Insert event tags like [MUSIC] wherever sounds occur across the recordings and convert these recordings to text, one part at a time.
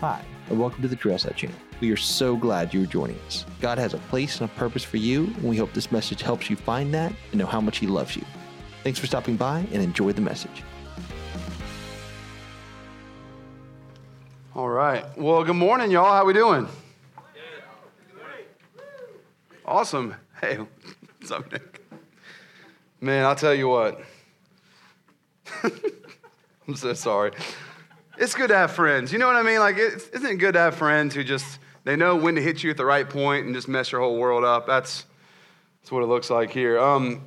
Hi, and welcome to the Trailside channel. We are so glad you are joining us. God has a place and a purpose for you, and we hope this message helps you find that and know how much He loves you. Thanks for stopping by and enjoy the message. All right. Well, good morning, y'all. How we doing? Awesome. Hey, what's up, Nick? Man, I'll tell you what. [LAUGHS] I'm so sorry. It's good to have friends. You know what I mean? Like, it's, isn't it good to have friends who just they know when to hit you at the right point and just mess your whole world up? That's that's what it looks like here. Um,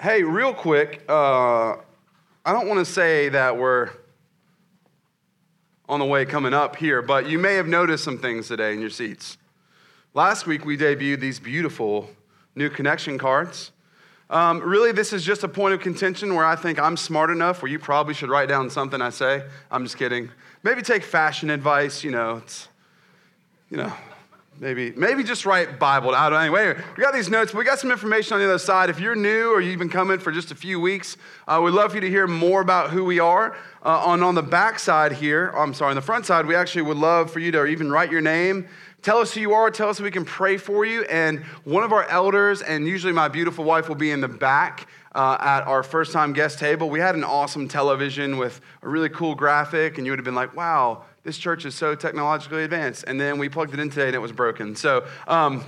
hey, real quick, uh, I don't want to say that we're on the way coming up here, but you may have noticed some things today in your seats. Last week we debuted these beautiful new connection cards. Um, really, this is just a point of contention where I think I'm smart enough where you probably should write down something I say. I'm just kidding. Maybe take fashion advice, you know, it's, you know, maybe, maybe just write Bible I don't Anyway, we got these notes. We got some information on the other side. If you're new or you've been coming for just a few weeks, uh, we'd love for you to hear more about who we are. Uh, on, on the back side here, I'm sorry, on the front side, we actually would love for you to even write your name Tell us who you are. Tell us we can pray for you. And one of our elders, and usually my beautiful wife, will be in the back uh, at our first time guest table. We had an awesome television with a really cool graphic, and you would have been like, wow, this church is so technologically advanced. And then we plugged it in today and it was broken. So um,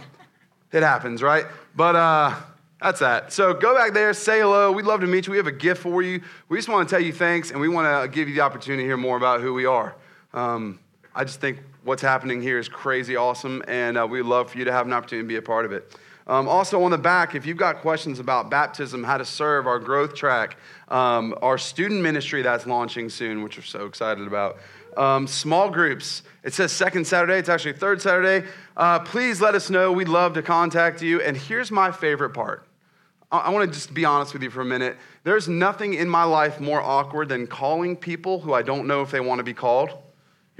it happens, right? But uh, that's that. So go back there, say hello. We'd love to meet you. We have a gift for you. We just want to tell you thanks, and we want to give you the opportunity to hear more about who we are. Um, I just think what's happening here is crazy awesome, and uh, we'd love for you to have an opportunity to be a part of it. Um, also, on the back, if you've got questions about baptism, how to serve, our growth track, um, our student ministry that's launching soon, which we're so excited about, um, small groups. It says second Saturday, it's actually third Saturday. Uh, please let us know. We'd love to contact you. And here's my favorite part I, I want to just be honest with you for a minute. There's nothing in my life more awkward than calling people who I don't know if they want to be called.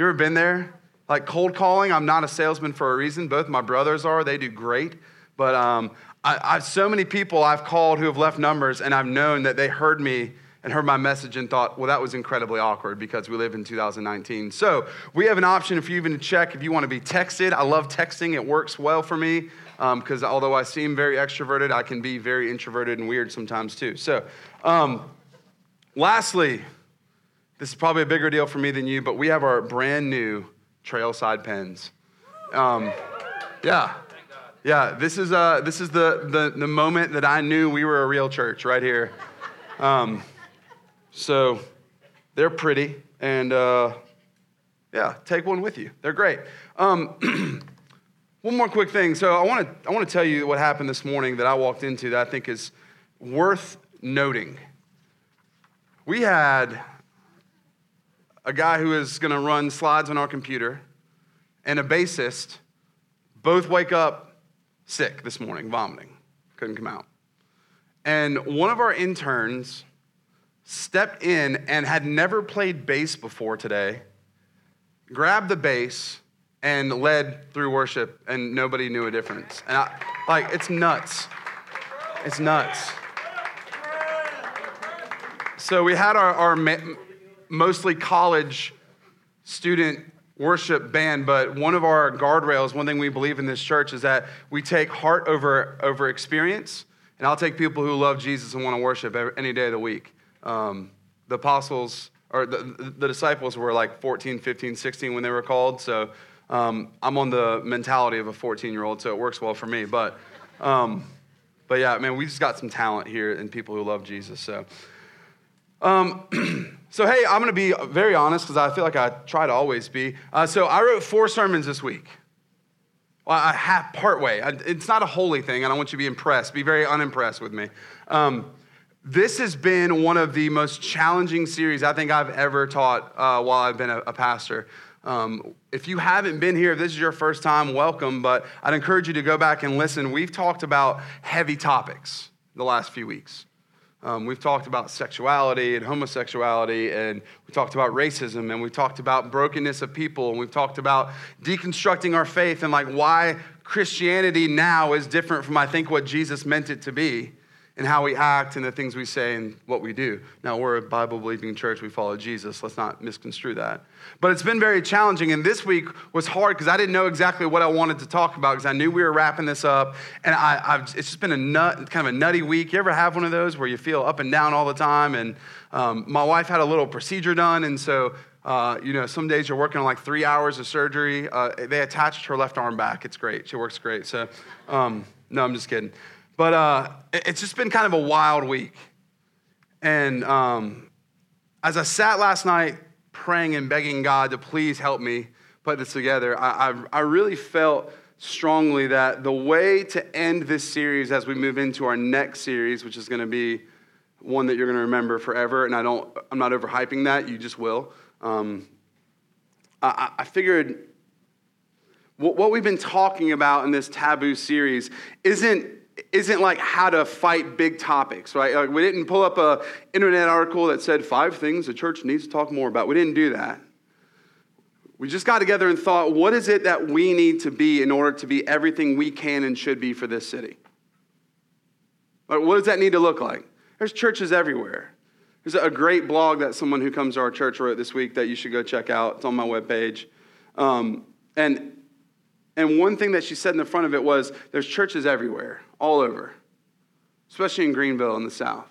You ever been there? Like cold calling, I'm not a salesman for a reason. Both my brothers are, they do great. But um, I, I, so many people I've called who have left numbers, and I've known that they heard me and heard my message and thought, well, that was incredibly awkward because we live in 2019. So we have an option if you even check if you want to be texted. I love texting, it works well for me because um, although I seem very extroverted, I can be very introverted and weird sometimes too. So, um, lastly, this is probably a bigger deal for me than you, but we have our brand new Trailside pens. Um, yeah. Yeah, this is, uh, this is the, the, the moment that I knew we were a real church right here. Um, so they're pretty, and uh, yeah, take one with you. They're great. Um, [CLEARS THROAT] one more quick thing. So I want to I want to tell you what happened this morning that I walked into that I think is worth noting. We had a guy who is going to run slides on our computer, and a bassist both wake up sick this morning, vomiting, couldn't come out. And one of our interns stepped in and had never played bass before today, grabbed the bass, and led through worship, and nobody knew a difference. And I, like, it's nuts. It's nuts. So we had our, our mostly college student worship band, but one of our guardrails, one thing we believe in this church is that we take heart over, over experience. And I'll take people who love Jesus and want to worship every, any day of the week. Um, the apostles, or the, the disciples were like 14, 15, 16 when they were called. So um, I'm on the mentality of a 14 year old, so it works well for me. But, um, but yeah, man, we just got some talent here and people who love Jesus. So. Um, [CLEARS THROAT] So, hey, I'm going to be very honest because I feel like I try to always be. Uh, so, I wrote four sermons this week. Well, I have part way. It's not a holy thing. And I want you to be impressed. Be very unimpressed with me. Um, this has been one of the most challenging series I think I've ever taught uh, while I've been a, a pastor. Um, if you haven't been here, if this is your first time, welcome, but I'd encourage you to go back and listen. We've talked about heavy topics the last few weeks. Um, we've talked about sexuality and homosexuality, and we talked about racism, and we've talked about brokenness of people, and we've talked about deconstructing our faith and like why Christianity now is different from I think what Jesus meant it to be. In how we act and the things we say and what we do. Now, we're a Bible believing church, we follow Jesus. Let's not misconstrue that. But it's been very challenging, and this week was hard because I didn't know exactly what I wanted to talk about because I knew we were wrapping this up. And I, have it's just been a nut, kind of a nutty week. You ever have one of those where you feel up and down all the time? And um, my wife had a little procedure done, and so uh, you know, some days you're working on like three hours of surgery. Uh, they attached her left arm back. It's great. She works great. So, um, no, I'm just kidding. But uh, it's just been kind of a wild week. And um, as I sat last night praying and begging God to please help me put this together, I, I, I really felt strongly that the way to end this series as we move into our next series, which is going to be one that you're going to remember forever, and I don't, I'm not overhyping that, you just will. Um, I, I figured what we've been talking about in this taboo series isn't isn't like how to fight big topics, right? Like we didn't pull up a internet article that said five things the church needs to talk more about. We didn't do that. We just got together and thought, what is it that we need to be in order to be everything we can and should be for this city? Like, what does that need to look like? There's churches everywhere. There's a great blog that someone who comes to our church wrote this week that you should go check out. It's on my webpage. Um, and and one thing that she said in the front of it was there's churches everywhere, all over, especially in Greenville in the South.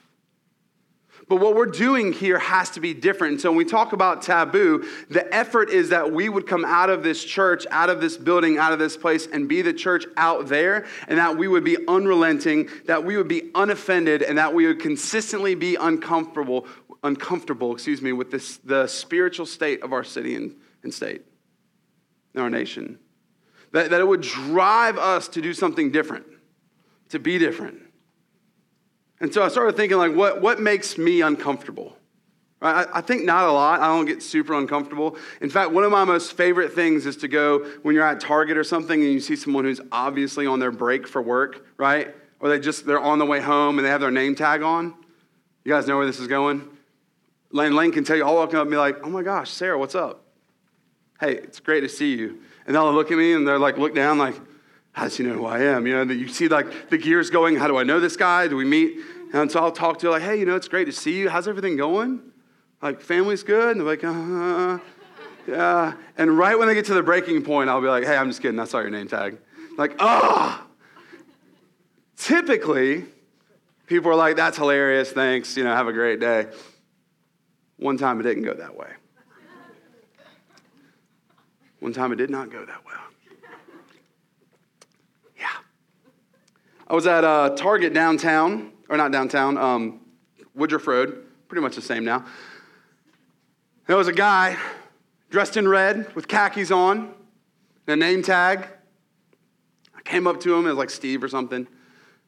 But what we're doing here has to be different. And so when we talk about taboo, the effort is that we would come out of this church, out of this building, out of this place, and be the church out there, and that we would be unrelenting, that we would be unoffended, and that we would consistently be uncomfortable, uncomfortable, excuse me, with this, the spiritual state of our city and, and state, and our nation that, that it would drive us to do something different, to be different. And so I started thinking, like, what, what makes me uncomfortable? I, I think not a lot. I don't get super uncomfortable. In fact, one of my most favorite things is to go when you're at Target or something and you see someone who's obviously on their break for work, right? Or they just they're on the way home and they have their name tag on. You guys know where this is going? Lane Lane can tell you, I'll walk up and be like, oh my gosh, Sarah, what's up? Hey, it's great to see you. And they'll look at me and they're like, look down, like, how does he know who I am? You know, you see like the gears going, how do I know this guy? Do we meet? And so I'll talk to you like, hey, you know, it's great to see you. How's everything going? Like, family's good? And they're like, uh, yeah. And right when they get to the breaking point, I'll be like, hey, I'm just kidding. I saw your name tag. Like, ah. Typically, people are like, that's hilarious. Thanks. You know, have a great day. One time it didn't go that way. One time it did not go that well. Yeah. I was at uh, Target downtown, or not downtown, um, Woodruff Road, pretty much the same now. There was a guy dressed in red with khakis on, and a name tag. I came up to him, it was like Steve or something.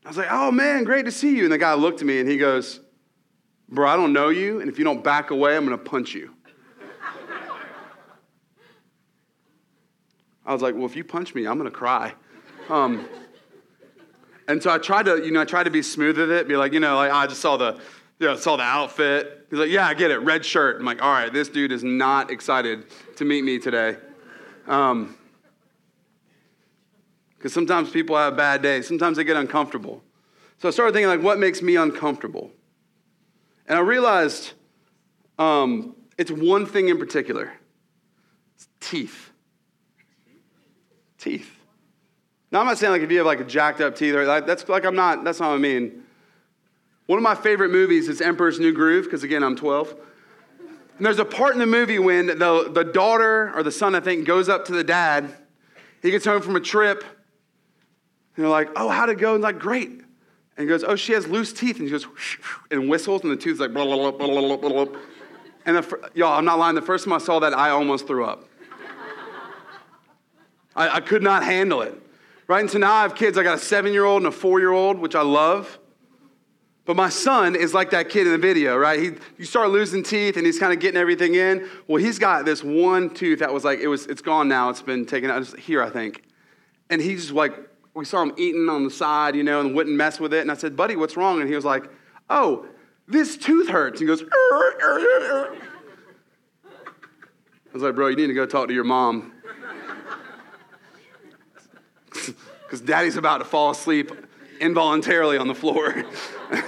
I was like, oh man, great to see you. And the guy looked at me and he goes, bro, I don't know you, and if you don't back away, I'm gonna punch you. I was like, well, if you punch me, I'm going to cry. Um, and so I tried to, you know, I tried to be smooth with it, be like, you know, like I just saw the, you know, saw the outfit. He's like, yeah, I get it, red shirt. I'm like, all right, this dude is not excited to meet me today. Um, because sometimes people have bad days. Sometimes they get uncomfortable. So I started thinking, like, what makes me uncomfortable? And I realized um, it's one thing in particular. It's teeth teeth. Now, I'm not saying like if you have like a jacked up teeth, or like, that's like I'm not, that's not what I mean. One of my favorite movies is Emperor's New Groove, because again, I'm 12. And there's a part in the movie when the, the daughter or the son, I think, goes up to the dad. He gets home from a trip. And they're like, oh, how'd it go? And like, great. And he goes, oh, she has loose teeth. And he goes, [LAUGHS] and whistles, and the tooth's like, blah, [LAUGHS] blah, blah, blah, blah, blah. And the, y'all, I'm not lying. The first time I saw that, I almost threw up. I, I could not handle it. Right? And so now I have kids. I got a seven year old and a four year old, which I love. But my son is like that kid in the video, right? He, you start losing teeth and he's kind of getting everything in. Well, he's got this one tooth that was like, it was, it's gone now. It's been taken out here, I think. And he's just like, we saw him eating on the side, you know, and wouldn't mess with it. And I said, buddy, what's wrong? And he was like, oh, this tooth hurts. And he goes, er, er, er, I was like, bro, you need to go talk to your mom because daddy's about to fall asleep involuntarily on the floor. [LAUGHS]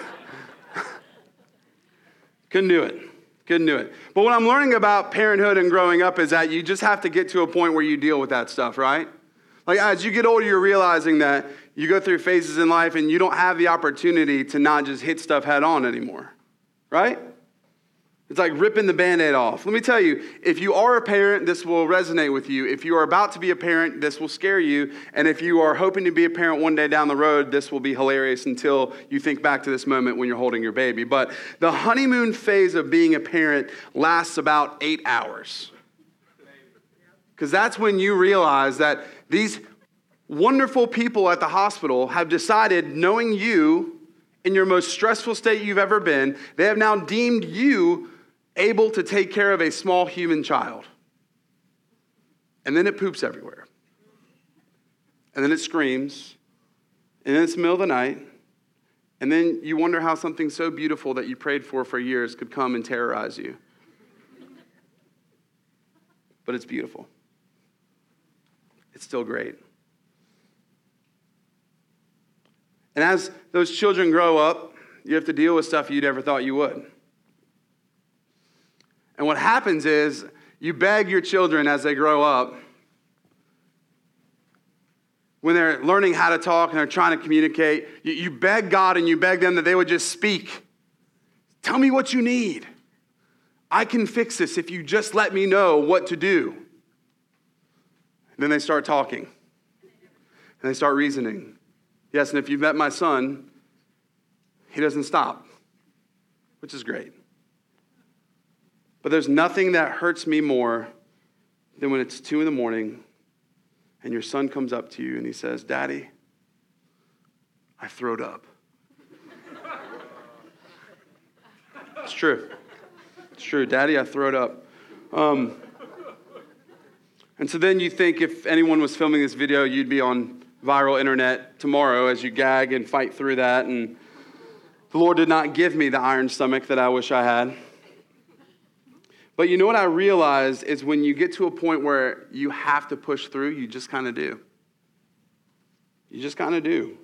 Couldn't do it. Couldn't do it. But what I'm learning about parenthood and growing up is that you just have to get to a point where you deal with that stuff, right? Like as you get older, you're realizing that you go through phases in life and you don't have the opportunity to not just hit stuff head on anymore, right? It's like ripping the band aid off. Let me tell you, if you are a parent, this will resonate with you. If you are about to be a parent, this will scare you. And if you are hoping to be a parent one day down the road, this will be hilarious until you think back to this moment when you're holding your baby. But the honeymoon phase of being a parent lasts about eight hours. Because that's when you realize that these wonderful people at the hospital have decided, knowing you in your most stressful state you've ever been, they have now deemed you able to take care of a small human child. And then it poops everywhere. And then it screams. And then it's the middle of the night. And then you wonder how something so beautiful that you prayed for for years could come and terrorize you. But it's beautiful. It's still great. And as those children grow up, you have to deal with stuff you never thought you would. And what happens is you beg your children as they grow up, when they're learning how to talk and they're trying to communicate, you, you beg God and you beg them that they would just speak. Tell me what you need. I can fix this if you just let me know what to do. And then they start talking and they start reasoning. Yes, and if you've met my son, he doesn't stop, which is great. But there's nothing that hurts me more than when it's two in the morning and your son comes up to you and he says, Daddy, I throwed up. it's true. It's true. Daddy, I throwed up. Um, and so then you think if anyone was filming this video, you'd be on viral internet tomorrow as you gag and fight through that. And the Lord did not give me the iron stomach that I wish I had. But you know what I realized is when you get to a point where you have to push through, you just kind of do. You just kind of do.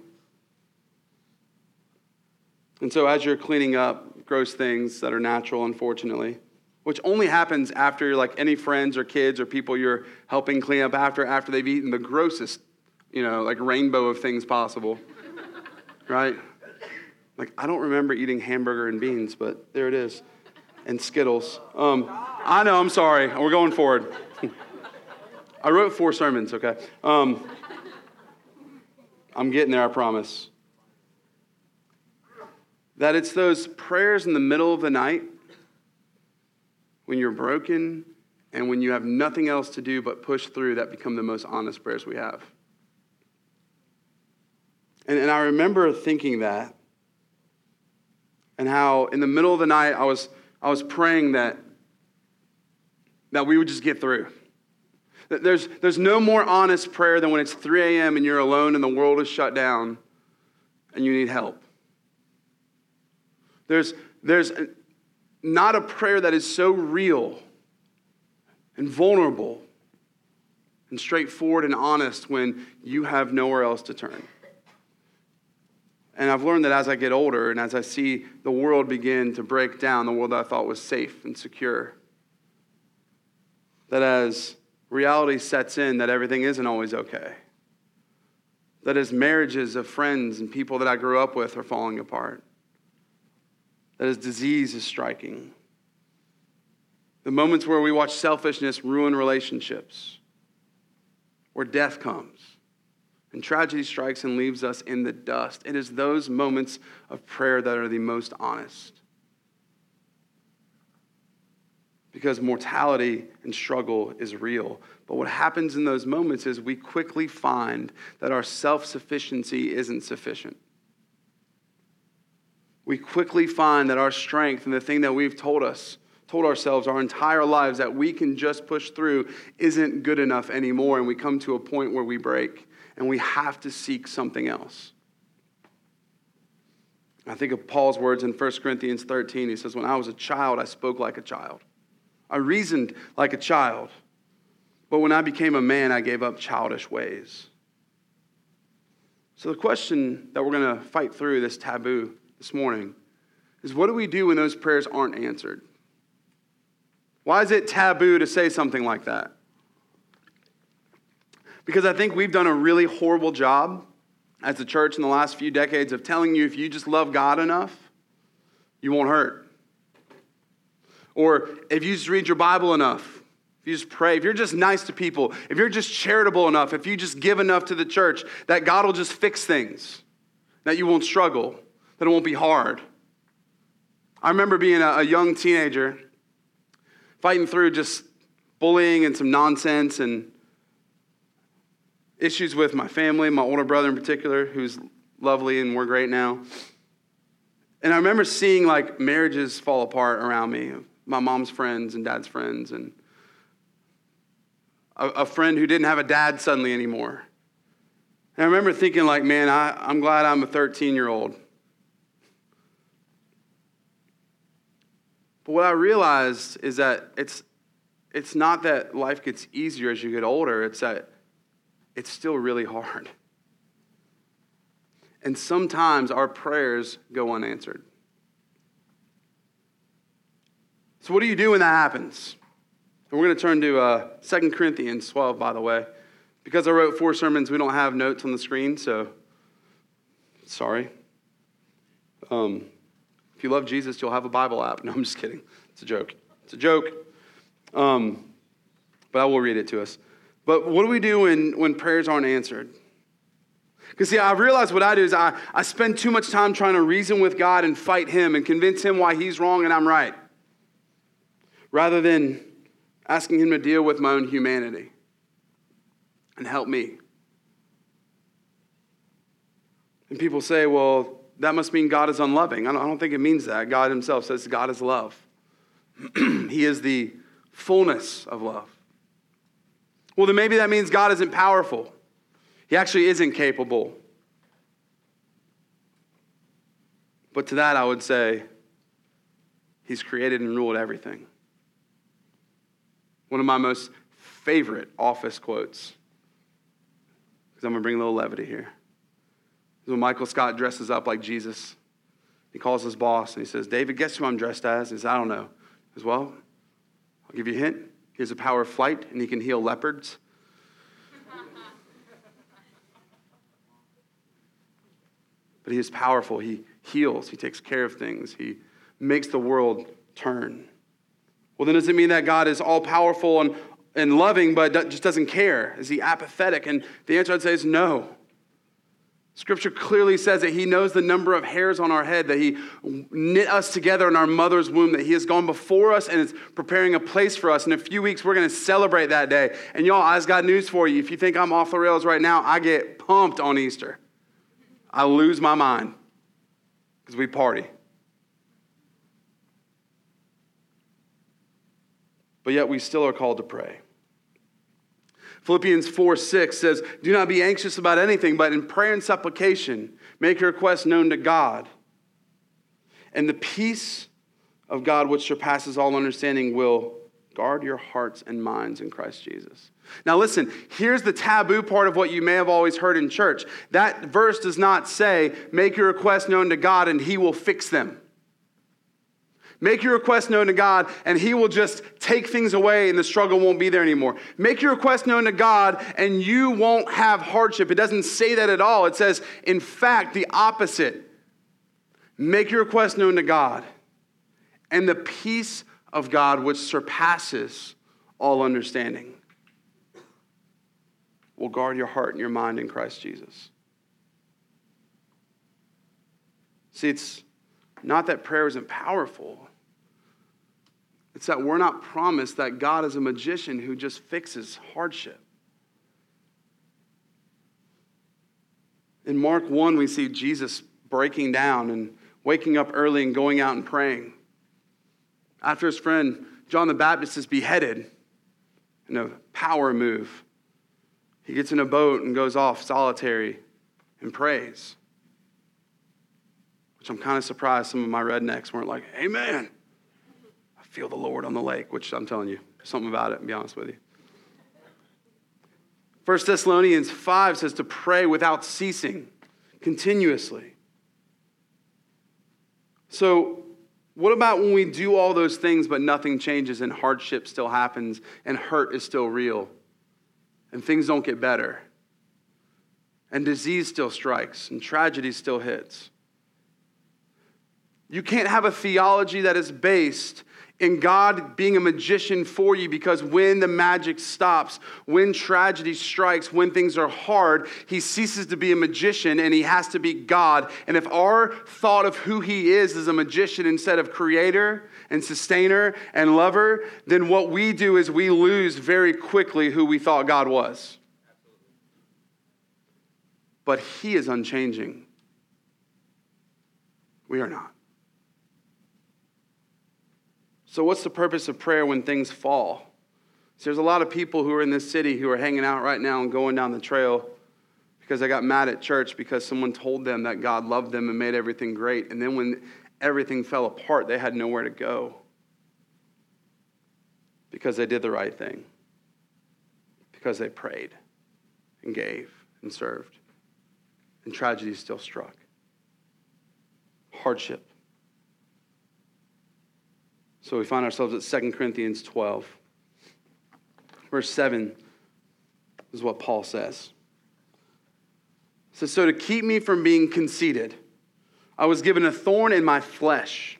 And so as you're cleaning up gross things that are natural, unfortunately, which only happens after like any friends or kids or people you're helping clean up after after they've eaten the grossest, you know, like rainbow of things possible. right? Like I don't remember eating hamburger and beans, but there it is and Skittles. Um, I know, I'm sorry. We're going forward. [LAUGHS] I wrote four sermons, okay? Um, I'm getting there, I promise. That it's those prayers in the middle of the night when you're broken and when you have nothing else to do but push through that become the most honest prayers we have. And, and I remember thinking that and how in the middle of the night I was I was praying that, that we would just get through. There's, there's no more honest prayer than when it's 3 a.m. and you're alone and the world is shut down and you need help. There's, there's not a prayer that is so real and vulnerable and straightforward and honest when you have nowhere else to turn. And I've learned that as I get older and as I see the world begin to break down, the world that I thought was safe and secure, that as reality sets in, that everything isn't always okay. That as marriages of friends and people that I grew up with are falling apart. That as disease is striking. The moments where we watch selfishness ruin relationships, where death comes and tragedy strikes and leaves us in the dust. It is those moments of prayer that are the most honest. Because mortality and struggle is real. But what happens in those moments is we quickly find that our self sufficiency isn't sufficient. We quickly find that our strength and the thing that we've told us told ourselves our entire lives that we can just push through isn't good enough anymore. And we come to a point where we break and we have to seek something else. I think of Paul's words in 1 Corinthians 13. He says, When I was a child, I spoke like a child. I reasoned like a child. But when I became a man, I gave up childish ways. So, the question that we're going to fight through this taboo this morning is what do we do when those prayers aren't answered? Why is it taboo to say something like that? Because I think we've done a really horrible job as a church in the last few decades of telling you if you just love God enough, you won't hurt. Or if you just read your Bible enough, if you just pray, if you're just nice to people, if you're just charitable enough, if you just give enough to the church, that God will just fix things, that you won't struggle, that it won't be hard. I remember being a, young teenager fighting through just bullying and some nonsense and issues with my family, my older brother in particular, who's lovely and we're great now. And I remember seeing like marriages fall apart around me, my mom's friends and dad's friends, and a, a friend who didn't have a dad suddenly anymore. And I remember thinking, like, man, I, I'm glad I'm a 13 year old. But what I realized is that it's, it's not that life gets easier as you get older, it's that it's still really hard. And sometimes our prayers go unanswered. So, what do you do when that happens? And we're going to turn to uh, 2 Corinthians 12, by the way. Because I wrote four sermons, we don't have notes on the screen, so sorry. Um, if you love Jesus, you'll have a Bible app. [LAUGHS] No, I'm just kidding. It's a joke. It's a joke. Um, but I will read it to us. But what do we do when, when prayers aren't answered? Because, see, I realize what I do is I, I spend too much time trying to reason with God and fight Him and convince Him why He's wrong and I'm right, rather than asking Him to deal with my own humanity and help me. And people say, well, that must mean God is unloving. I don't, I don't think it means that. God Himself says God is love, [CLEARS THROAT] He is the fullness of love. Well, then maybe that means God isn't powerful. He actually isn't capable. But to that, I would say, He's created and ruled everything. One of my most favorite office quotes, because I'm going to bring a little levity here, is when Michael Scott dresses up like Jesus. He calls his boss and he says, David, guess who I'm dressed as? He says, I don't know. He says, Well, I'll give you a hint. He has a power of flight and he can heal leopards. [LAUGHS] but he is powerful. He heals, he takes care of things, he makes the world turn. Well, then does it mean that God is all powerful and, and loving, but just doesn't care? Is he apathetic? And the answer I'd say is no. Scripture clearly says that He knows the number of hairs on our head, that He knit us together in our mother's womb, that He has gone before us and is preparing a place for us. In a few weeks, we're going to celebrate that day. And y'all, I've got news for you. If you think I'm off the rails right now, I get pumped on Easter. I lose my mind because we party. but yet we still are called to pray. Philippians 4 6 says, Do not be anxious about anything, but in prayer and supplication, make your requests known to God. And the peace of God, which surpasses all understanding, will guard your hearts and minds in Christ Jesus. Now, listen, here's the taboo part of what you may have always heard in church. That verse does not say, Make your requests known to God and he will fix them. Make your request known to God, and He will just take things away, and the struggle won't be there anymore. Make your request known to God, and you won't have hardship. It doesn't say that at all. It says, in fact, the opposite. Make your request known to God, and the peace of God, which surpasses all understanding, will guard your heart and your mind in Christ Jesus. See, it's not that prayer isn't powerful. It's that we're not promised that God is a magician who just fixes hardship. In Mark 1, we see Jesus breaking down and waking up early and going out and praying. After his friend John the Baptist is beheaded in a power move, he gets in a boat and goes off solitary and prays. Which I'm kind of surprised some of my rednecks weren't like, Amen feel the Lord on the lake, which I'm telling you, something about it, be honest with you. 1 Thessalonians 5 says to pray without ceasing. continuously. So, what about when we do all those things but nothing changes and hardship still happens and hurt is still real and things don't get better and disease still strikes and tragedy still hits? You can't have a theology that is based in God being a magician for you because when the magic stops, when tragedy strikes, when things are hard, he ceases to be a magician and he has to be God. And if our thought of who he is is a magician instead of creator and sustainer and lover, then what we do is we lose very quickly who we thought God was. But he is unchanging. We are not. So, what's the purpose of prayer when things fall? So there's a lot of people who are in this city who are hanging out right now and going down the trail because they got mad at church because someone told them that God loved them and made everything great. And then when everything fell apart, they had nowhere to go because they did the right thing, because they prayed and gave and served. And tragedy still struck. Hardship. So we find ourselves at 2 Corinthians 12. Verse 7 is what Paul says. It says, So to keep me from being conceited, I was given a thorn in my flesh,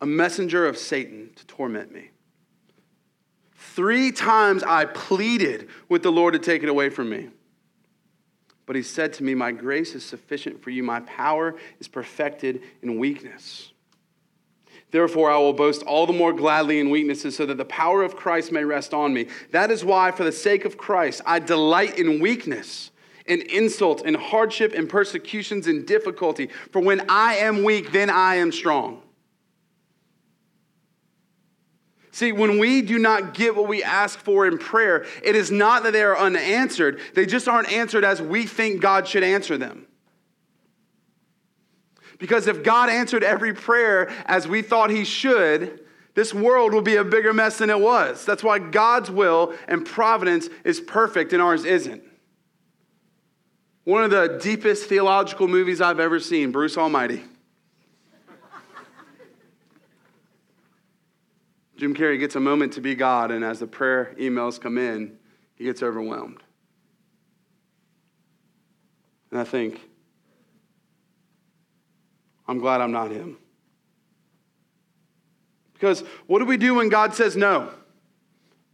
a messenger of Satan to torment me. Three times I pleaded with the Lord to take it away from me. But he said to me, My grace is sufficient for you. My power is perfected in weakness. Therefore, I will boast all the more gladly in weaknesses, so that the power of Christ may rest on me. That is why, for the sake of Christ, I delight in weakness, in insult, in hardship, in persecutions, in difficulty. For when I am weak, then I am strong. See, when we do not get what we ask for in prayer, it is not that they are unanswered, they just aren't answered as we think God should answer them. Because if God answered every prayer as we thought He should, this world would be a bigger mess than it was. That's why God's will and providence is perfect and ours isn't. One of the deepest theological movies I've ever seen, Bruce Almighty. Jim Carrey gets a moment to be God, and as the prayer emails come in, he gets overwhelmed. And I think, I'm glad I'm not him. Because what do we do when God says no?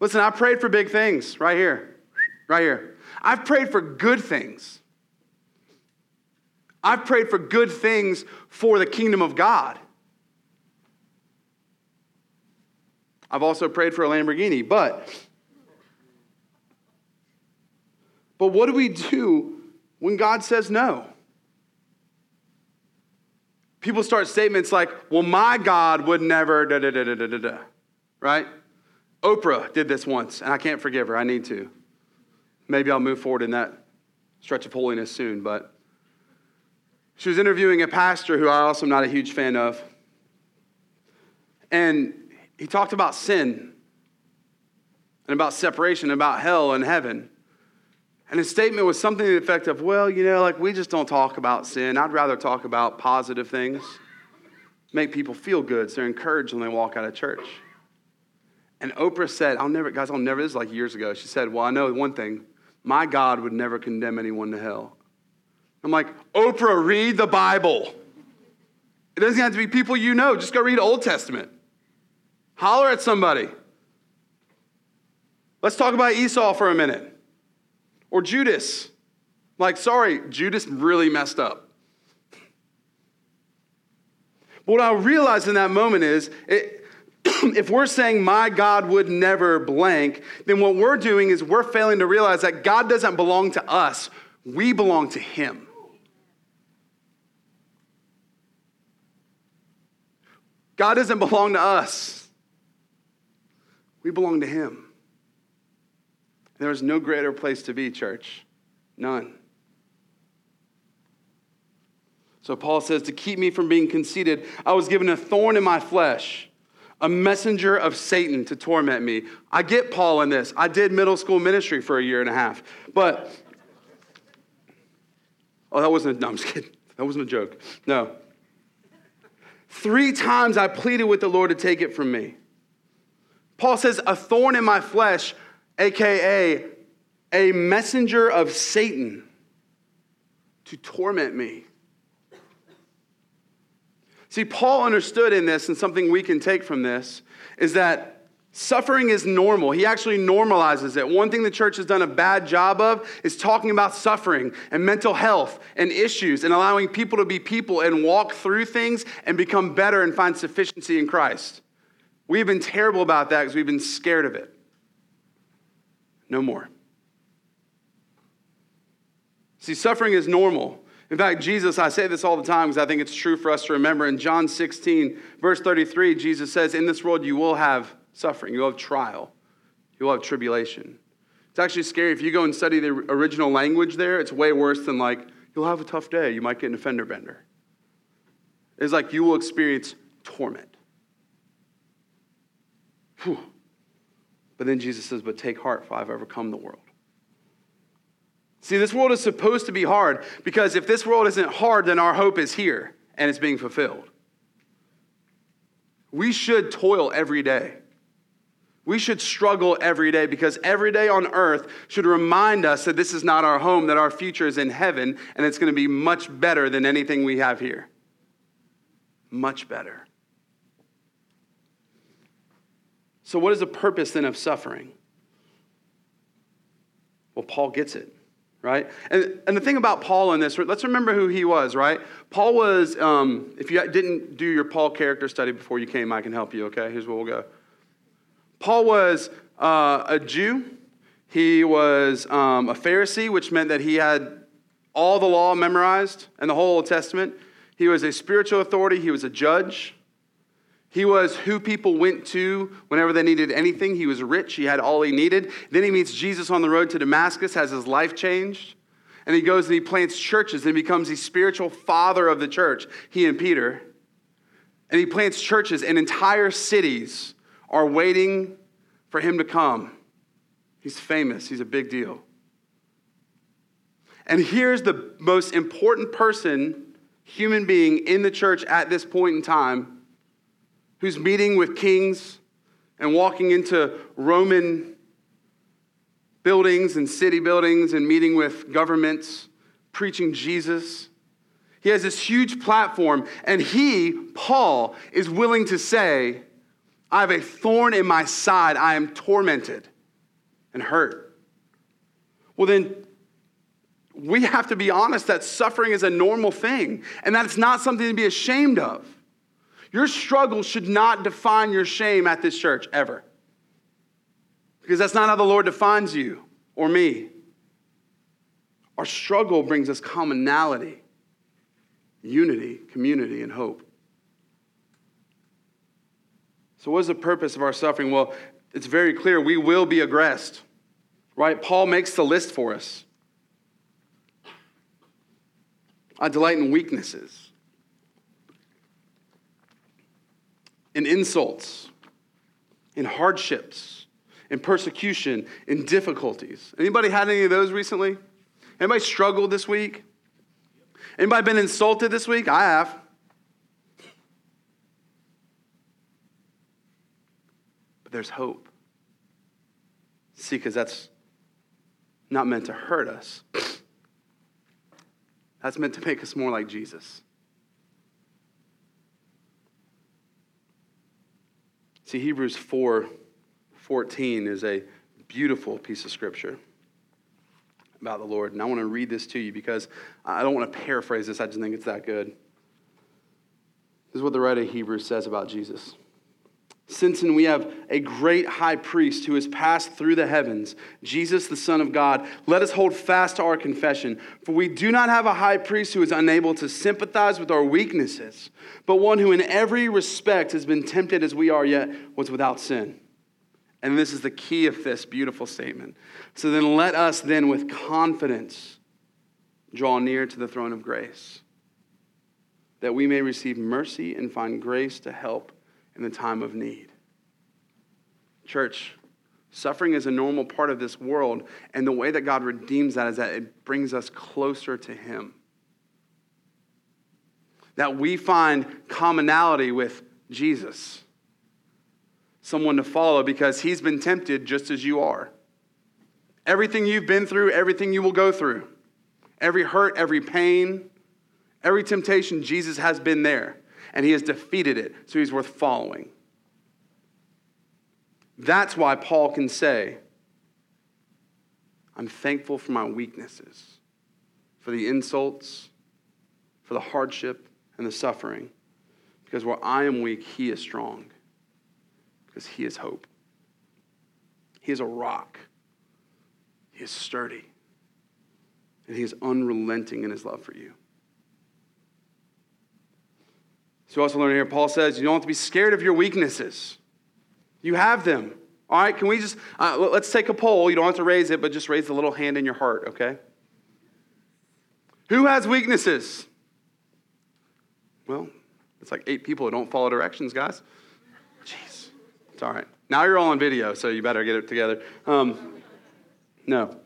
Listen, I prayed for big things right here, right here. I've prayed for good things. I've prayed for good things for the kingdom of God. I've also prayed for a Lamborghini, but but what do we do when God says no? people start statements like, well, my God would never, da da da da da da right? Oprah did this once, and I can't forgive her. I need to. Maybe I'll move forward in that stretch of holiness soon, but she was interviewing a pastor who I also am not a huge fan of. And he talked about sin and about separation, about hell and heaven. And his statement was something to the effect of, well, you know, like we just don't talk about sin. I'd rather talk about positive things, make people feel good so they're encouraged when they walk out of church. And Oprah said, I'll never, guys, I'll never, this is like years ago. She said, Well, I know one thing my God would never condemn anyone to hell. I'm like, Oprah, read the Bible. It doesn't have to be people you know, just go read Old Testament. Holler at somebody. Let's talk about Esau for a minute. Or Judas. Like, sorry, Judas really messed up. But what I realized in that moment is it, [CLEARS THROAT] if we're saying my God would never blank, then what we're doing is we're failing to realize that God doesn't belong to us, we belong to Him. God doesn't belong to us, we belong to Him. There is no greater place to be, church. None. So Paul says, To keep me from being conceited, I was given a thorn in my flesh, a messenger of Satan to torment me. I get Paul in this. I did middle school ministry for a year and a half. But Oh, that wasn't, no, I'm just kidding. [LAUGHS] That wasn't a joke. No. Three times I pleaded with the Lord to take it from me. Paul says, a thorn in my flesh, AKA a messenger of Satan to torment me. See, Paul understood in this, and something we can take from this is that Suffering is normal. He actually normalizes it. One thing the church has done a bad job of is talking about suffering and mental health and issues and allowing people to be people and walk through things and become better and find sufficiency in Christ. We've been terrible about that because we've been scared of it. No more. See, suffering is normal. In fact, Jesus, I say this all the time because I think it's true for us to remember. In John 16, verse 33, Jesus says, In this world you will have suffering, you'll have trial, you'll have tribulation. It's actually scary. If you go and study the original language there, it's way worse than like, you'll have a tough day, you might get an offender bender. It's like you will experience torment. Whew. But then Jesus says, But take heart, for I've overcome the world. See, this world is supposed to be hard because if this world isn't hard, then our hope is here and it's being fulfilled. We should toil every day. We should struggle every day because every day on earth should remind us that this is not our home, that our future is in heaven, and it's going to be much better than anything we have here. Much better. So, what is the purpose then of suffering? Well, Paul gets it, right? And, and the thing about Paul in this, let's remember who he was, right? Paul was, um, if you didn't do your Paul character study before you came, I can help you, okay? Here's where we'll go. Paul was uh, a Jew. He was um, a Pharisee, which meant that he had all the law memorized and the whole Old Testament. He was a spiritual authority. He was a judge. He was who people went to whenever they needed anything. He was rich. He had all he needed. Then he meets Jesus on the road to Damascus, has his life changed. And he goes and he plants churches and becomes the spiritual father of the church, he and Peter. And he plants churches in entire cities are waiting for him to come. He's famous, he's a big deal. And here's the most important person, human being in the church at this point in time, who's meeting with kings and walking into Roman buildings and city buildings and meeting with governments, preaching Jesus. He has this huge platform, and he, Paul, is willing to say, I have a thorn in my side. I am tormented and hurt. Well, then, we have to be honest that suffering is a normal thing and that it's not something to be ashamed of. Your struggle should not define your shame at this church ever. Because that's not how the Lord defines you or me. Our struggle brings us commonality, unity, community, and hope. So, what is the purpose of our suffering? Well, it's very clear we will be aggressed, right? Paul makes the list for us. I delight in weaknesses, in insults, in hardships, in persecution, in difficulties. Anybody had any of those recently? Anybody struggled this week? Anybody been insulted this week? I have. But there's hope. See, because that's not meant to hurt us, [SNIFFS] that's meant to make us more like Jesus. See, Hebrews 4 14 is a beautiful piece of scripture about the Lord. And I want to read this to you because I don't want to paraphrase this, I just think it's that good. This is what the writer of Hebrews says about Jesus. Since then we have a great high priest who has passed through the heavens, Jesus, the Son of God, let us hold fast to our confession. For we do not have a high priest who is unable to sympathize with our weaknesses, but one who in every respect has been tempted as we are, yet was without sin. And this is the key of this beautiful statement. So then let us then with confidence draw near to the throne of grace, that we may receive mercy and find grace to help in the time of need. Church, suffering is a normal part of this world, and the way that God redeems that is that it brings us closer to Him. that we find commonality with Jesus. Someone to follow because he's been tempted just as you are. Everything you've been through, everything you will go through, every hurt, every pain, every temptation, Jesus has been there and he has defeated it, so he's worth following. That's why Paul can say, I'm thankful for my weaknesses, for the insults, for the hardship and the suffering. Because where I am weak, he is strong. Because he is hope. He is a rock. He is sturdy. And he is unrelenting in his love for you. So, also learn here, Paul says you don't have to be scared of your weaknesses. You have them. All right, can we just, uh, let's take a poll. You don't have to raise it, but just raise the little hand in your heart, okay? Who has weaknesses? Well, it's like eight people who don't follow directions, guys. Jeez. It's all right. Now you're all on video, so you better get it together. Um, no.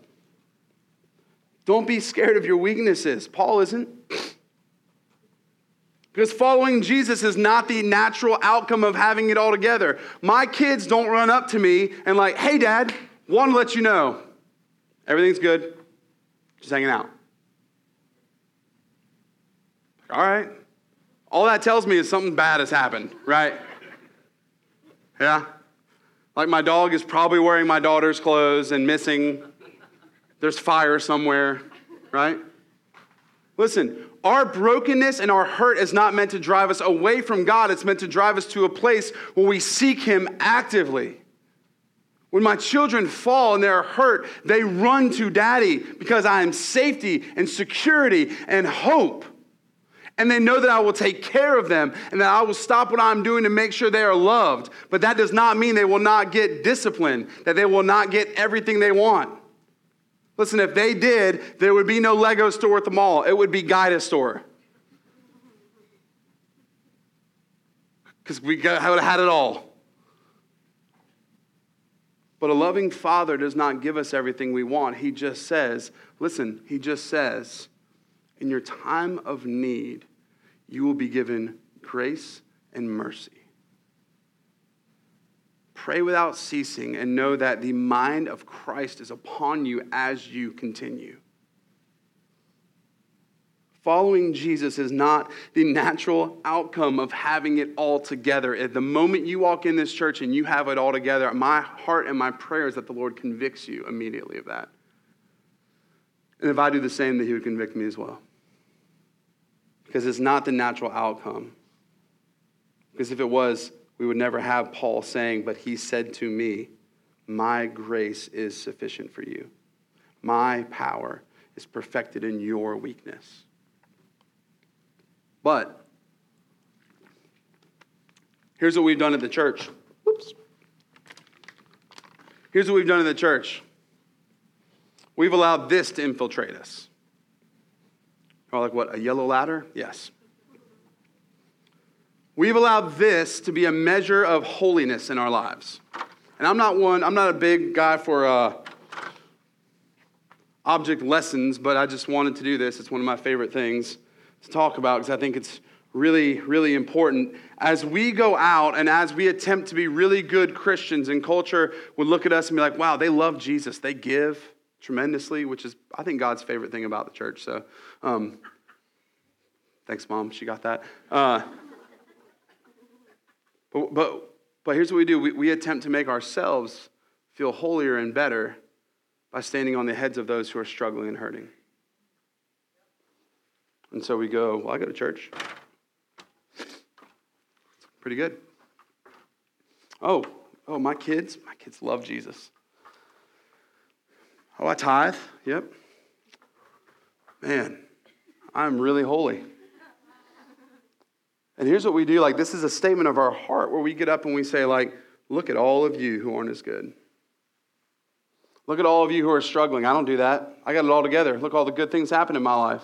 Don't be scared of your weaknesses. Paul isn't. Because following Jesus is not the natural outcome of having it all together. My kids don't run up to me and, like, hey, dad, want to let you know everything's good, just hanging out. All right. All that tells me is something bad has happened, right? Yeah? Like my dog is probably wearing my daughter's clothes and missing. There's fire somewhere, right? Listen, our brokenness and our hurt is not meant to drive us away from God. It's meant to drive us to a place where we seek Him actively. When my children fall and they're hurt, they run to daddy because I am safety and security and hope. And they know that I will take care of them and that I will stop what I'm doing to make sure they are loved. But that does not mean they will not get discipline, that they will not get everything they want. Listen, if they did, there would be no Lego store at the mall. It would be Guida store. Because we would have had it all. But a loving father does not give us everything we want. He just says, listen, he just says, in your time of need, you will be given grace and mercy. Pray without ceasing and know that the mind of Christ is upon you as you continue. Following Jesus is not the natural outcome of having it all together. At the moment you walk in this church and you have it all together, my heart and my prayer is that the Lord convicts you immediately of that. And if I do the same, that He would convict me as well. Because it's not the natural outcome. Because if it was, we would never have Paul saying, But he said to me, My grace is sufficient for you. My power is perfected in your weakness. But here's what we've done at the church. Oops. Here's what we've done in the church. We've allowed this to infiltrate us. Or like what, a yellow ladder? Yes. We've allowed this to be a measure of holiness in our lives. And I'm not one, I'm not a big guy for uh, object lessons, but I just wanted to do this. It's one of my favorite things to talk about because I think it's really, really important. As we go out and as we attempt to be really good Christians, and culture would look at us and be like, wow, they love Jesus. They give tremendously, which is, I think, God's favorite thing about the church. So, um, thanks, Mom. She got that. Uh, but, but, but here's what we do we, we attempt to make ourselves feel holier and better by standing on the heads of those who are struggling and hurting. And so we go, well, I go to church. Pretty good. Oh, oh, my kids, my kids love Jesus. Oh, I tithe. Yep. Man, I'm really holy. And here's what we do like, this is a statement of our heart where we get up and we say, like, look at all of you who aren't as good. Look at all of you who are struggling. I don't do that. I got it all together. Look all the good things happen in my life.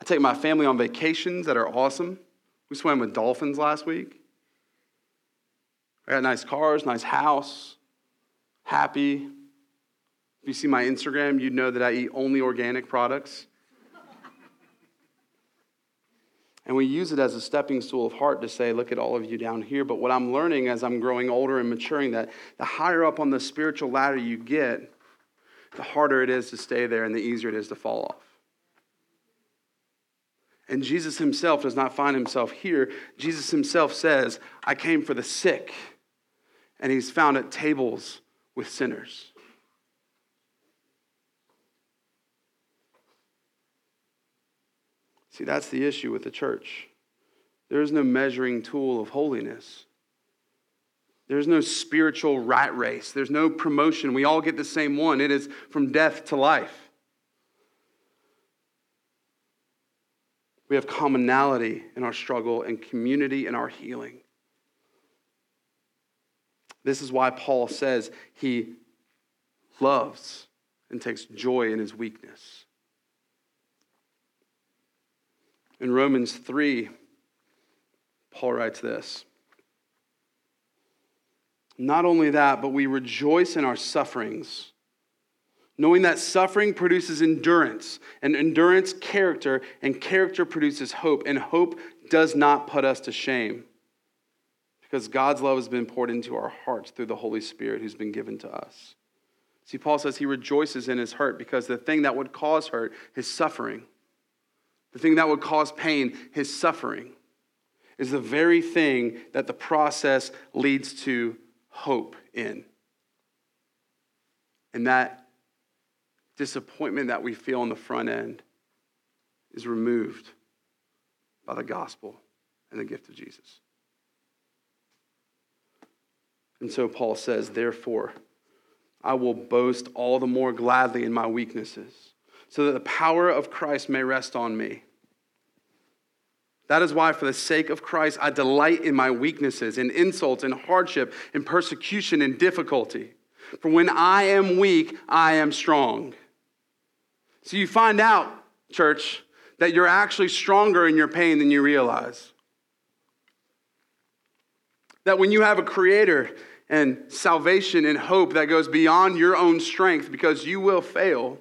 I take my family on vacations that are awesome. We swam with dolphins last week. I got nice cars, nice house, happy. If you see my Instagram, you'd know that I eat only organic products. And we use it as a stepping stool of heart to say, look at all of you down here. But what I'm learning as I'm growing older and maturing, that the higher up on the spiritual ladder you get, the harder it is to stay there and the easier it is to fall off. And Jesus himself does not find himself here. Jesus himself says, I came for the sick. And he's found at tables with sinners. See, that's the issue with the church. There is no measuring tool of holiness. There's no spiritual rat race. There's no promotion. We all get the same one. It is from death to life. We have commonality in our struggle and community in our healing. This is why Paul says he loves and takes joy in his weakness. In Romans 3, Paul writes this Not only that, but we rejoice in our sufferings, knowing that suffering produces endurance, and endurance, character, and character produces hope, and hope does not put us to shame. Because God's love has been poured into our hearts through the Holy Spirit who's been given to us. See, Paul says he rejoices in his hurt because the thing that would cause hurt is suffering. The thing that would cause pain, his suffering, is the very thing that the process leads to hope in. And that disappointment that we feel on the front end is removed by the gospel and the gift of Jesus. And so Paul says, Therefore, I will boast all the more gladly in my weaknesses so that the power of Christ may rest on me. That is why, for the sake of Christ, I delight in my weaknesses, in insults, in hardship, in persecution, in difficulty. For when I am weak, I am strong. So you find out, church, that you're actually stronger in your pain than you realize. That when you have a creator and salvation and hope that goes beyond your own strength because you will fail,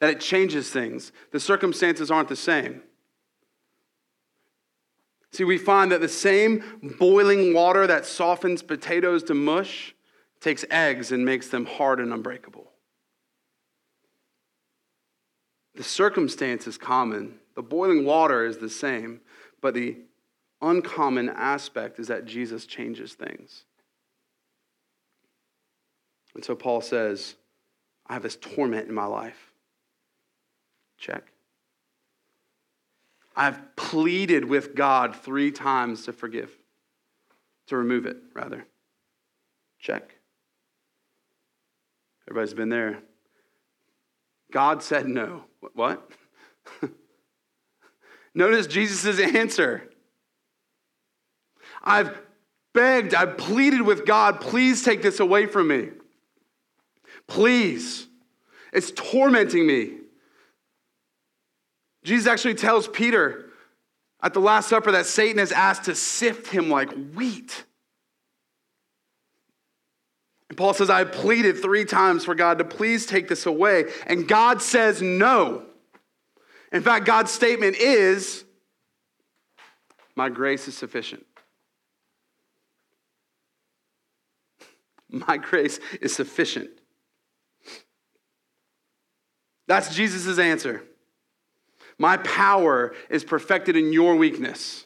that it changes things. The circumstances aren't the same. See, we find that the same boiling water that softens potatoes to mush takes eggs and makes them hard and unbreakable. The circumstance is common, the boiling water is the same, but the uncommon aspect is that Jesus changes things. And so Paul says, I have this torment in my life. Check. I've pleaded with God three times to forgive, to remove it, rather. Check. Everybody's been there. God said no. What? [LAUGHS] Notice Jesus' answer. I've begged, I've pleaded with God, please take this away from me. Please. It's tormenting me. Jesus actually tells Peter at the Last Supper that Satan has asked to sift him like wheat. And Paul says, I pleaded three times for God to please take this away. And God says no. In fact, God's statement is, My grace is sufficient. [LAUGHS] My grace is sufficient. That's Jesus' answer. My power is perfected in your weakness.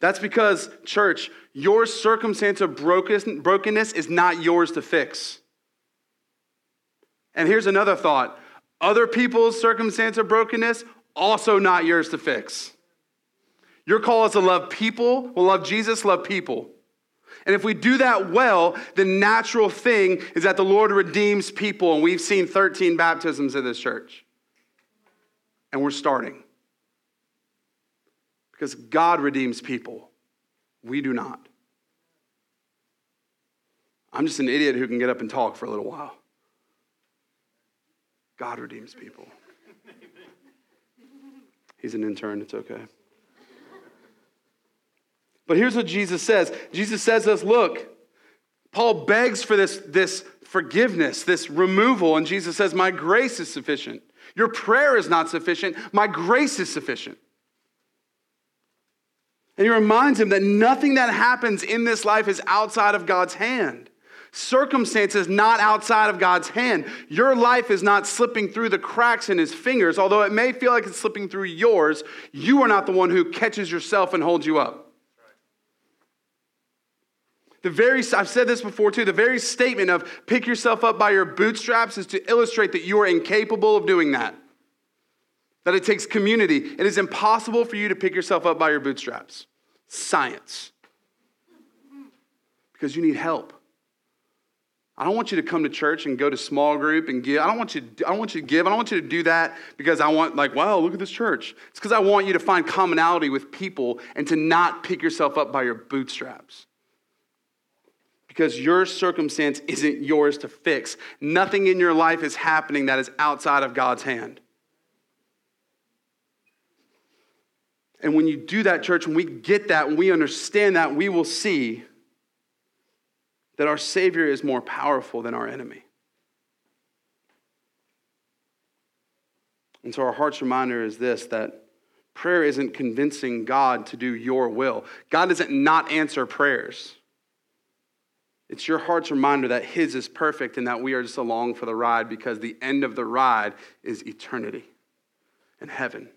That's because, church, your circumstance of brokenness is not yours to fix. And here's another thought other people's circumstance of brokenness, also not yours to fix. Your call is to love people, will love Jesus, love people. And if we do that well, the natural thing is that the Lord redeems people. And we've seen 13 baptisms in this church. And we're starting. Because God redeems people, we do not. I'm just an idiot who can get up and talk for a little while. God redeems people. He's an intern, it's okay. But here's what Jesus says Jesus says to us, look, Paul begs for this, this forgiveness, this removal, and Jesus says, My grace is sufficient. Your prayer is not sufficient. My grace is sufficient. And he reminds him that nothing that happens in this life is outside of God's hand. Circumstances not outside of God's hand. Your life is not slipping through the cracks in his fingers, although it may feel like it's slipping through yours. You are not the one who catches yourself and holds you up. The very, I've said this before too, the very statement of pick yourself up by your bootstraps is to illustrate that you are incapable of doing that. That it takes community. It is impossible for you to pick yourself up by your bootstraps. Science. Because you need help. I don't want you to come to church and go to small group and give. I don't want you to, I don't want you to give. I don't want you to do that because I want like, wow, look at this church. It's because I want you to find commonality with people and to not pick yourself up by your bootstraps because your circumstance isn't yours to fix. Nothing in your life is happening that is outside of God's hand. And when you do that, church, when we get that, when we understand that, we will see that our Savior is more powerful than our enemy. And so our heart's reminder is this that prayer isn't convincing God to do your will. God doesn't not answer prayers. It's your heart's reminder that His is perfect and that we are just along for the ride because the end of the ride is eternity and heaven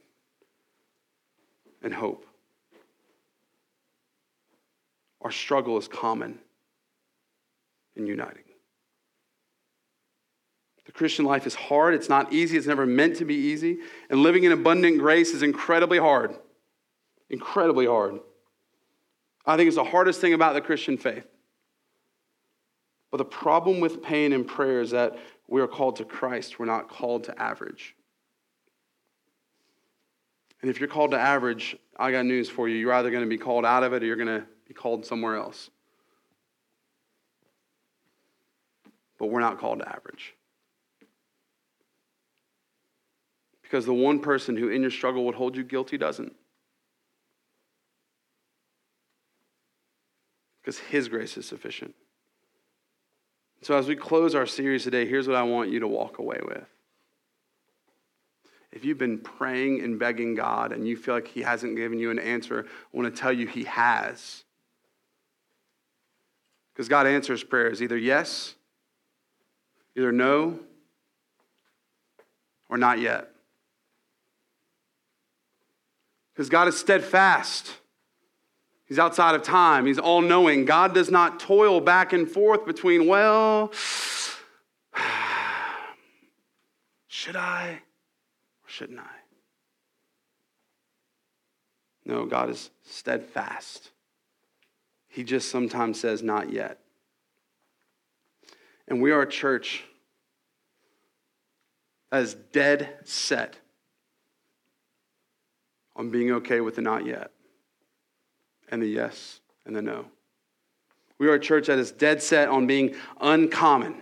and hope. Our struggle is common and uniting. The Christian life is hard. It's not easy. It's never meant to be easy. And living in abundant grace is incredibly hard. Incredibly hard. I think it's the hardest thing about the Christian faith. But the problem with pain and prayer is that we are called to Christ, we're not called to average. And if you're called to average, I got news for you. You're either going to be called out of it or you're going to be called somewhere else. But we're not called to average. Because the one person who in your struggle would hold you guilty doesn't. Because his grace is sufficient. So, as we close our series today, here's what I want you to walk away with. If you've been praying and begging God and you feel like He hasn't given you an answer, I want to tell you He has. Because God answers prayers either yes, either no, or not yet. Because God is steadfast. He's outside of time. He's all knowing. God does not toil back and forth between, well, [SIGHS] should I or shouldn't I? No, God is steadfast. He just sometimes says, not yet. And we are a church that is dead set on being okay with the not yet and the yes and the no. We are a church that is dead set on being uncommon.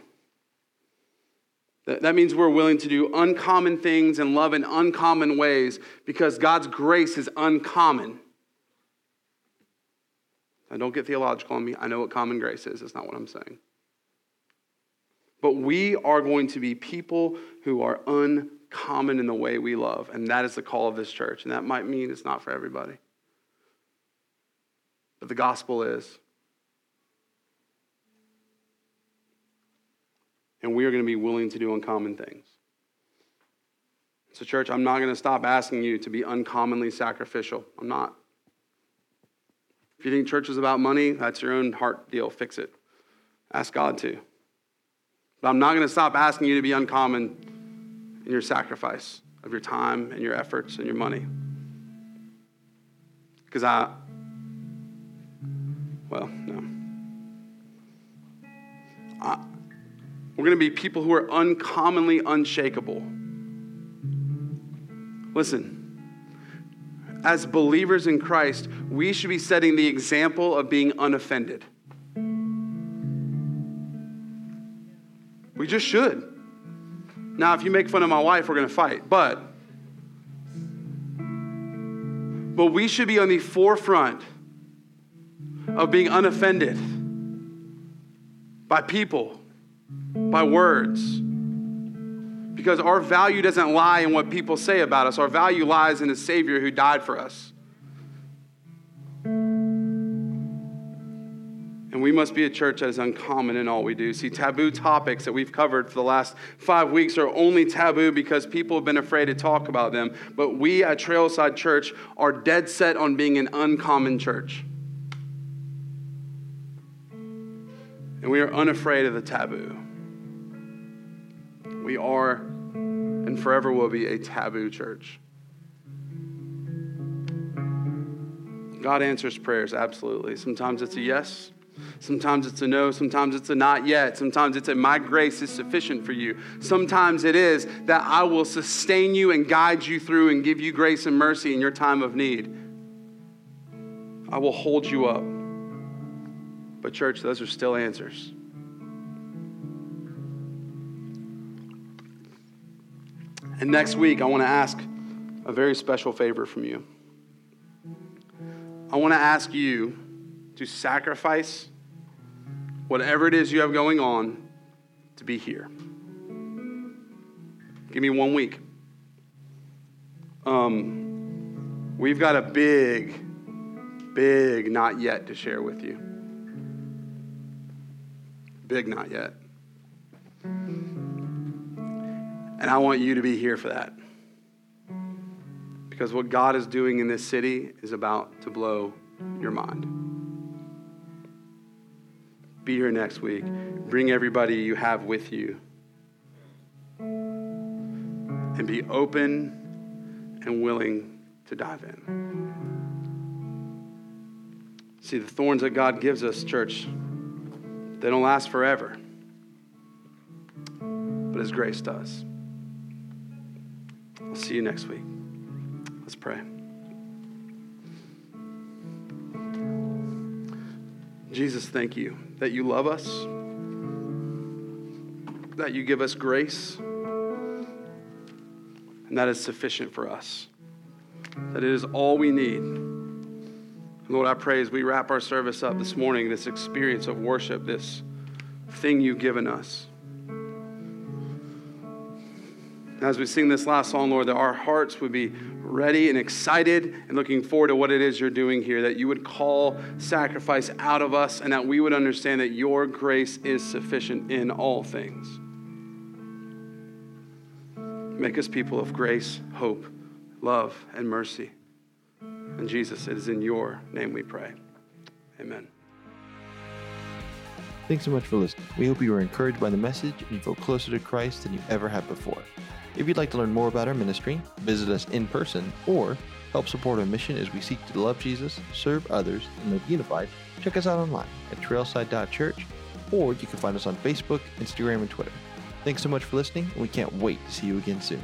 That means we're willing to do uncommon things and love in uncommon ways because God's grace is uncommon. I don't get theological on me. I know what common grace is. It's not what I'm saying. But we are going to be people who are uncommon in the way we love. And that is the call of this church. And that might mean it's not for everybody. The gospel is. And we are going to be willing to do uncommon things. So, church, I'm not going to stop asking you to be uncommonly sacrificial. I'm not. If you think church is about money, that's your own heart deal. Fix it. Ask God to. But I'm not going to stop asking you to be uncommon in your sacrifice of your time and your efforts and your money. Because I, well, no. We're going to be people who are uncommonly unshakable. Listen, as believers in Christ, we should be setting the example of being unoffended. We just should. Now, if you make fun of my wife, we're going to fight, but but we should be on the forefront of being unoffended by people, by words. Because our value doesn't lie in what people say about us, our value lies in a Savior who died for us. And we must be a church that is uncommon in all we do. See, taboo topics that we've covered for the last five weeks are only taboo because people have been afraid to talk about them. But we at Trailside Church are dead set on being an uncommon church. And we are unafraid of the taboo. We are and forever will be a taboo church. God answers prayers, absolutely. Sometimes it's a yes, Sometimes it's a no, sometimes it's a not yet. Sometimes it's a my grace is sufficient for you. Sometimes it is that I will sustain you and guide you through and give you grace and mercy in your time of need. I will hold you up. But, church, those are still answers. And next week, I want to ask a very special favor from you. I want to ask you to sacrifice whatever it is you have going on to be here. Give me one week. Um, we've got a big, big not yet to share with you. Big not yet. And I want you to be here for that. Because what God is doing in this city is about to blow your mind. Be here next week. Bring everybody you have with you. And be open and willing to dive in. See, the thorns that God gives us, church, they don't last forever. But His grace does. I'll see you next week. Let's pray. Jesus, thank you that you love us, that you give us grace, and that is sufficient for us, that it is all we need. Lord, I pray as we wrap our service up this morning, this experience of worship, this thing you've given us. As we sing this last song, Lord, that our hearts would be ready and excited and looking forward to what it is you're doing here, that you would call sacrifice out of us and that we would understand that your grace is sufficient in all things. Make us people of grace, hope, love, and mercy. And Jesus, it is in your name we pray. Amen. Thanks so much for listening. We hope you were encouraged by the message and you feel closer to Christ than you ever have before. If you'd like to learn more about our ministry, visit us in person, or help support our mission as we seek to love Jesus, serve others, and live unified, check us out online at trailside.church, or you can find us on Facebook, Instagram, and Twitter. Thanks so much for listening, and we can't wait to see you again soon.